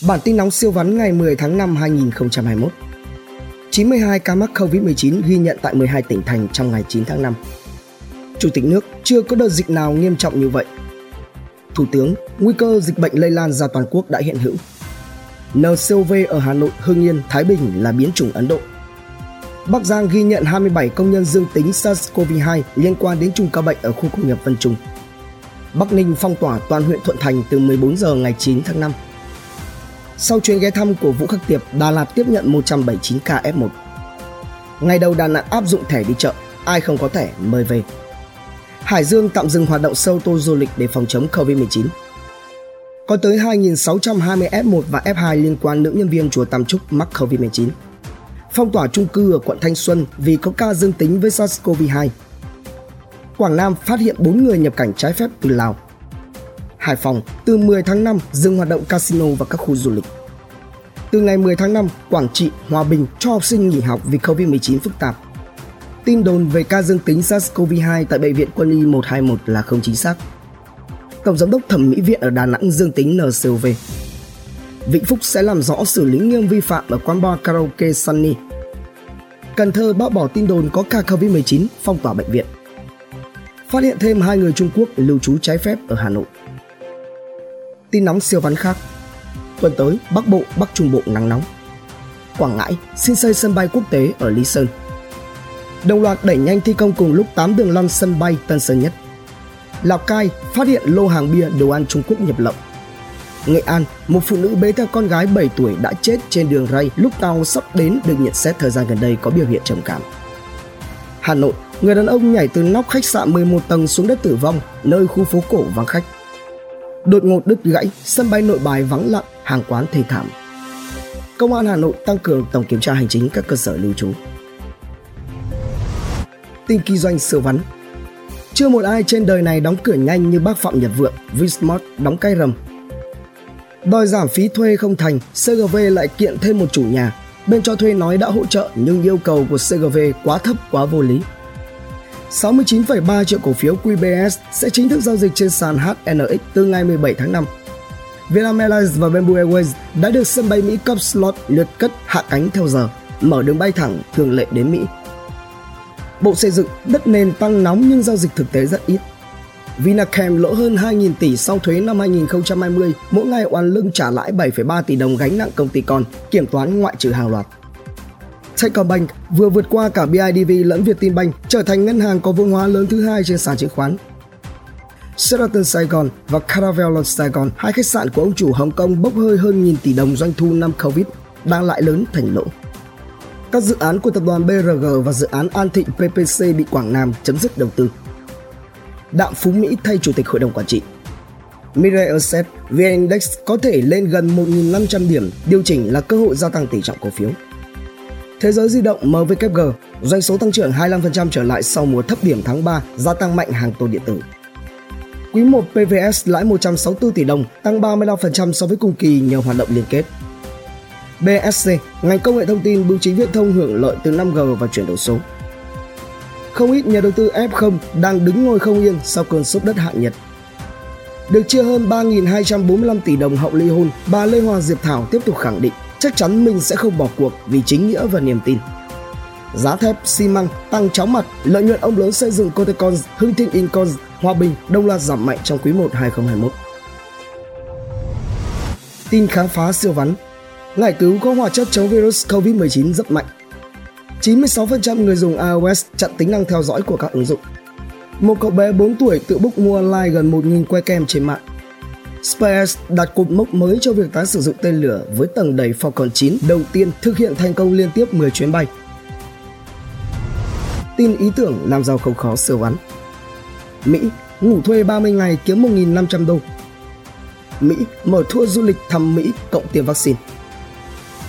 Bản tin nóng siêu vắn ngày 10 tháng 5 2021. 92 ca mắc COVID-19 ghi nhận tại 12 tỉnh thành trong ngày 9 tháng 5. Chủ tịch nước chưa có đợt dịch nào nghiêm trọng như vậy. Thủ tướng, nguy cơ dịch bệnh lây lan ra toàn quốc đã hiện hữu. NCOV ở Hà Nội, Hưng Yên, Thái Bình là biến chủng Ấn Độ. Bắc Giang ghi nhận 27 công nhân dương tính SARS-CoV-2 liên quan đến chùm ca bệnh ở khu công nghiệp Vân Trung. Bắc Ninh phong tỏa toàn huyện Thuận Thành từ 14 giờ ngày 9 tháng 5. Sau chuyến ghé thăm của Vũ Khắc Tiệp, Đà Lạt tiếp nhận 179 ca F1. Ngày đầu Đà Lạt áp dụng thẻ đi chợ, ai không có thẻ mời về. Hải Dương tạm dừng hoạt động xe ô tô du lịch để phòng chống Covid-19. Có tới 2.620 F1 và F2 liên quan nữ nhân viên chùa Tam Trúc mắc Covid-19. Phong tỏa chung cư ở quận Thanh Xuân vì có ca dương tính với SARS-CoV-2. Quảng Nam phát hiện 4 người nhập cảnh trái phép từ Lào. Hải Phòng từ 10 tháng 5 dừng hoạt động casino và các khu du lịch. Từ ngày 10 tháng 5, Quảng Trị, Hòa Bình cho học sinh nghỉ học vì Covid-19 phức tạp. Tin đồn về ca dương tính SARS-CoV-2 tại Bệnh viện Quân y 121 là không chính xác. Tổng giám đốc thẩm mỹ viện ở Đà Nẵng dương tính NCOV. Vĩnh Phúc sẽ làm rõ xử lý nghiêm vi phạm ở quán bar karaoke Sunny. Cần Thơ bác bỏ tin đồn có ca Covid-19 phong tỏa bệnh viện. Phát hiện thêm hai người Trung Quốc lưu trú trái phép ở Hà Nội. Tin nóng siêu vắn khác. Tuần tới, Bắc Bộ, Bắc Trung Bộ nắng nóng. Quảng Ngãi xin xây sân bay quốc tế ở Lý Sơn. Đồng loạt đẩy nhanh thi công cùng lúc 8 đường lăn sân bay Tân Sơn Nhất. Lào Cai phát hiện lô hàng bia đồ ăn Trung Quốc nhập lậu. Nghệ An, một phụ nữ bế theo con gái 7 tuổi đã chết trên đường ray lúc tàu sắp đến được nhận xét thời gian gần đây có biểu hiện trầm cảm. Hà Nội, người đàn ông nhảy từ nóc khách sạn 11 tầng xuống đất tử vong nơi khu phố cổ vắng khách. Đột ngột đứt gãy, sân bay nội bài vắng lặng, hàng quán thê thảm. Công an Hà Nội tăng cường tổng kiểm tra hành chính các cơ sở lưu trú. Tin kinh doanh siêu vắn Chưa một ai trên đời này đóng cửa nhanh như bác Phạm Nhật Vượng, Vinsmart đóng cay rầm. Đòi giảm phí thuê không thành, CGV lại kiện thêm một chủ nhà. Bên cho thuê nói đã hỗ trợ nhưng yêu cầu của CGV quá thấp quá vô lý. 69,3 triệu cổ phiếu QBS sẽ chính thức giao dịch trên sàn HNX từ ngày 17 tháng 5. Vietnam Airlines và Bamboo Airways đã được sân bay Mỹ cấp slot lượt cất hạ cánh theo giờ, mở đường bay thẳng thường lệ đến Mỹ. Bộ Xây dựng đất nền tăng nóng nhưng giao dịch thực tế rất ít. Vinachem lỗ hơn 2.000 tỷ sau thuế năm 2020, mỗi ngày oan lưng trả lãi 7,3 tỷ đồng gánh nặng công ty con, kiểm toán ngoại trừ hàng loạt. Techcombank vừa vượt qua cả BIDV lẫn Vietinbank trở thành ngân hàng có vốn hóa lớn thứ hai trên sàn chứng khoán. Sheraton Sài Gòn và Caravelle Sài Gòn, hai khách sạn của ông chủ Hồng Kông bốc hơi hơn nghìn tỷ đồng doanh thu năm Covid, đang lại lớn thành lỗ. Các dự án của tập đoàn BRG và dự án An Thịnh PPC bị Quảng Nam chấm dứt đầu tư. Đạm Phú Mỹ thay chủ tịch hội đồng quản trị. Mirai Asset, VN Index có thể lên gần 1.500 điểm, điều chỉnh là cơ hội gia tăng tỷ trọng cổ phiếu. Thế giới di động MVKG, doanh số tăng trưởng 25% trở lại sau mùa thấp điểm tháng 3, gia tăng mạnh hàng tồn điện tử. Quý 1 PVS lãi 164 tỷ đồng, tăng 35% so với cùng kỳ nhờ hoạt động liên kết. BSC, ngành công nghệ thông tin bưu chính viễn thông hưởng lợi từ 5G và chuyển đổi số. Không ít nhà đầu tư F0 đang đứng ngồi không yên sau cơn sốt đất hạ nhiệt. Được chia hơn 3.245 tỷ đồng hậu ly hôn, bà Lê Hoa Diệp Thảo tiếp tục khẳng định chắc chắn mình sẽ không bỏ cuộc vì chính nghĩa và niềm tin. Giá thép, xi măng tăng chóng mặt, lợi nhuận ông lớn xây dựng Cotecons, Hưng Thịnh Incons, Hòa Bình đồng loạt giảm mạnh trong quý 1 2021. Tin khám phá siêu vắn, Lại cứu có hóa chất chống virus COVID-19 rất mạnh. 96% người dùng iOS chặn tính năng theo dõi của các ứng dụng. Một cậu bé 4 tuổi tự book mua online gần 1.000 que kem trên mạng. SpaceX đặt cột mốc mới cho việc tái sử dụng tên lửa với tầng đầy Falcon 9 đầu tiên thực hiện thành công liên tiếp 10 chuyến bay. Tin ý tưởng làm giàu không khó siêu vắn. Mỹ ngủ thuê 30 ngày kiếm 1.500 đô. Mỹ mở tour du lịch thăm Mỹ cộng tiêm vaccine.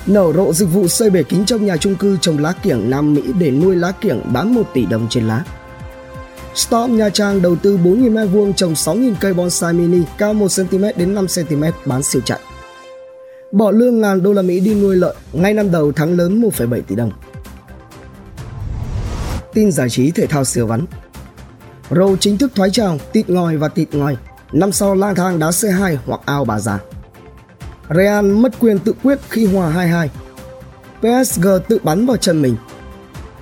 Nở rộ dịch vụ xây bể kính trong nhà chung cư trồng lá kiểng Nam Mỹ để nuôi lá kiểng bán 1 tỷ đồng trên lá. Storm Nha Trang đầu tư 4.000 m2 trồng 6.000 cây bonsai mini cao 1cm đến 5cm bán siêu chạy. Bỏ lương ngàn đô la Mỹ đi nuôi lợn, ngay năm đầu thắng lớn 1,7 tỷ đồng. Tin giải trí thể thao siêu vắn Rô chính thức thoái trào, tịt ngòi và tịt ngòi. Năm sau lang thang đá C2 hoặc ao bà già. Real mất quyền tự quyết khi hòa 2-2. PSG tự bắn vào chân mình.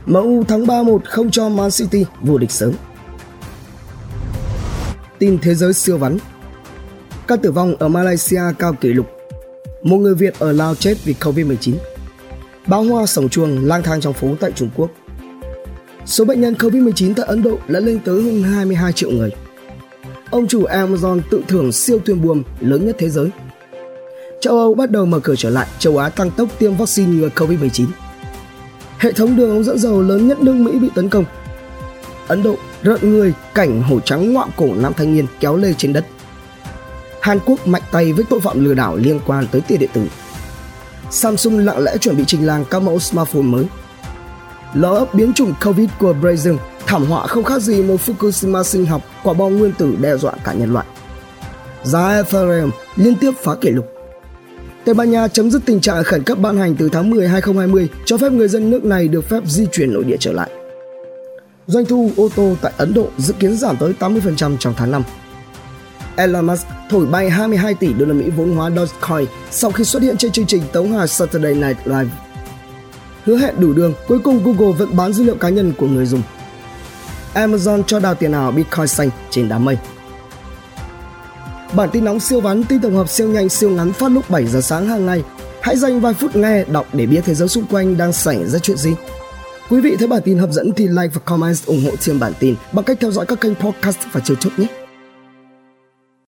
MU thắng 3-1 không cho Man City vô địch sớm. Tin thế giới siêu vắn Ca tử vong ở Malaysia cao kỷ lục. Một người Việt ở Lào chết vì Covid-19. Báo hoa sổng chuồng lang thang trong phố tại Trung Quốc. Số bệnh nhân Covid-19 tại Ấn Độ đã lên tới hơn 22 triệu người. Ông chủ Amazon tự thưởng siêu thuyền buồm lớn nhất thế giới. Châu Âu bắt đầu mở cửa trở lại, châu Á tăng tốc tiêm vaccine ngừa Covid-19. Hệ thống đường ống dẫn dầu lớn nhất nước Mỹ bị tấn công. Ấn Độ rợn người cảnh hổ trắng ngoạm cổ nam thanh niên kéo lê trên đất. Hàn Quốc mạnh tay với tội phạm lừa đảo liên quan tới tiền điện tử. Samsung lặng lẽ chuẩn bị trình làng các mẫu smartphone mới. Lỡ biến chủng Covid của Brazil, thảm họa không khác gì một Fukushima sinh học, quả bom nguyên tử đe dọa cả nhân loại. Giá Ethereum liên tiếp phá kỷ lục. Tây Ban Nha chấm dứt tình trạng khẩn cấp ban hành từ tháng 10 2020 cho phép người dân nước này được phép di chuyển nội địa trở lại. Doanh thu ô tô tại Ấn Độ dự kiến giảm tới 80% trong tháng 5. Elon Musk thổi bay 22 tỷ đô la Mỹ vốn hóa Dogecoin sau khi xuất hiện trên chương trình tống hài Saturday Night Live. Hứa hẹn đủ đường, cuối cùng Google vẫn bán dữ liệu cá nhân của người dùng. Amazon cho đào tiền ảo Bitcoin xanh trên đám mây. Bản tin nóng siêu vắn tin tổng hợp siêu nhanh siêu ngắn phát lúc 7 giờ sáng hàng ngày. Hãy dành vài phút nghe, đọc để biết thế giới xung quanh đang xảy ra chuyện gì. Quý vị thấy bản tin hấp dẫn thì like và comment ủng hộ trên bản tin bằng cách theo dõi các kênh podcast và YouTube nhé.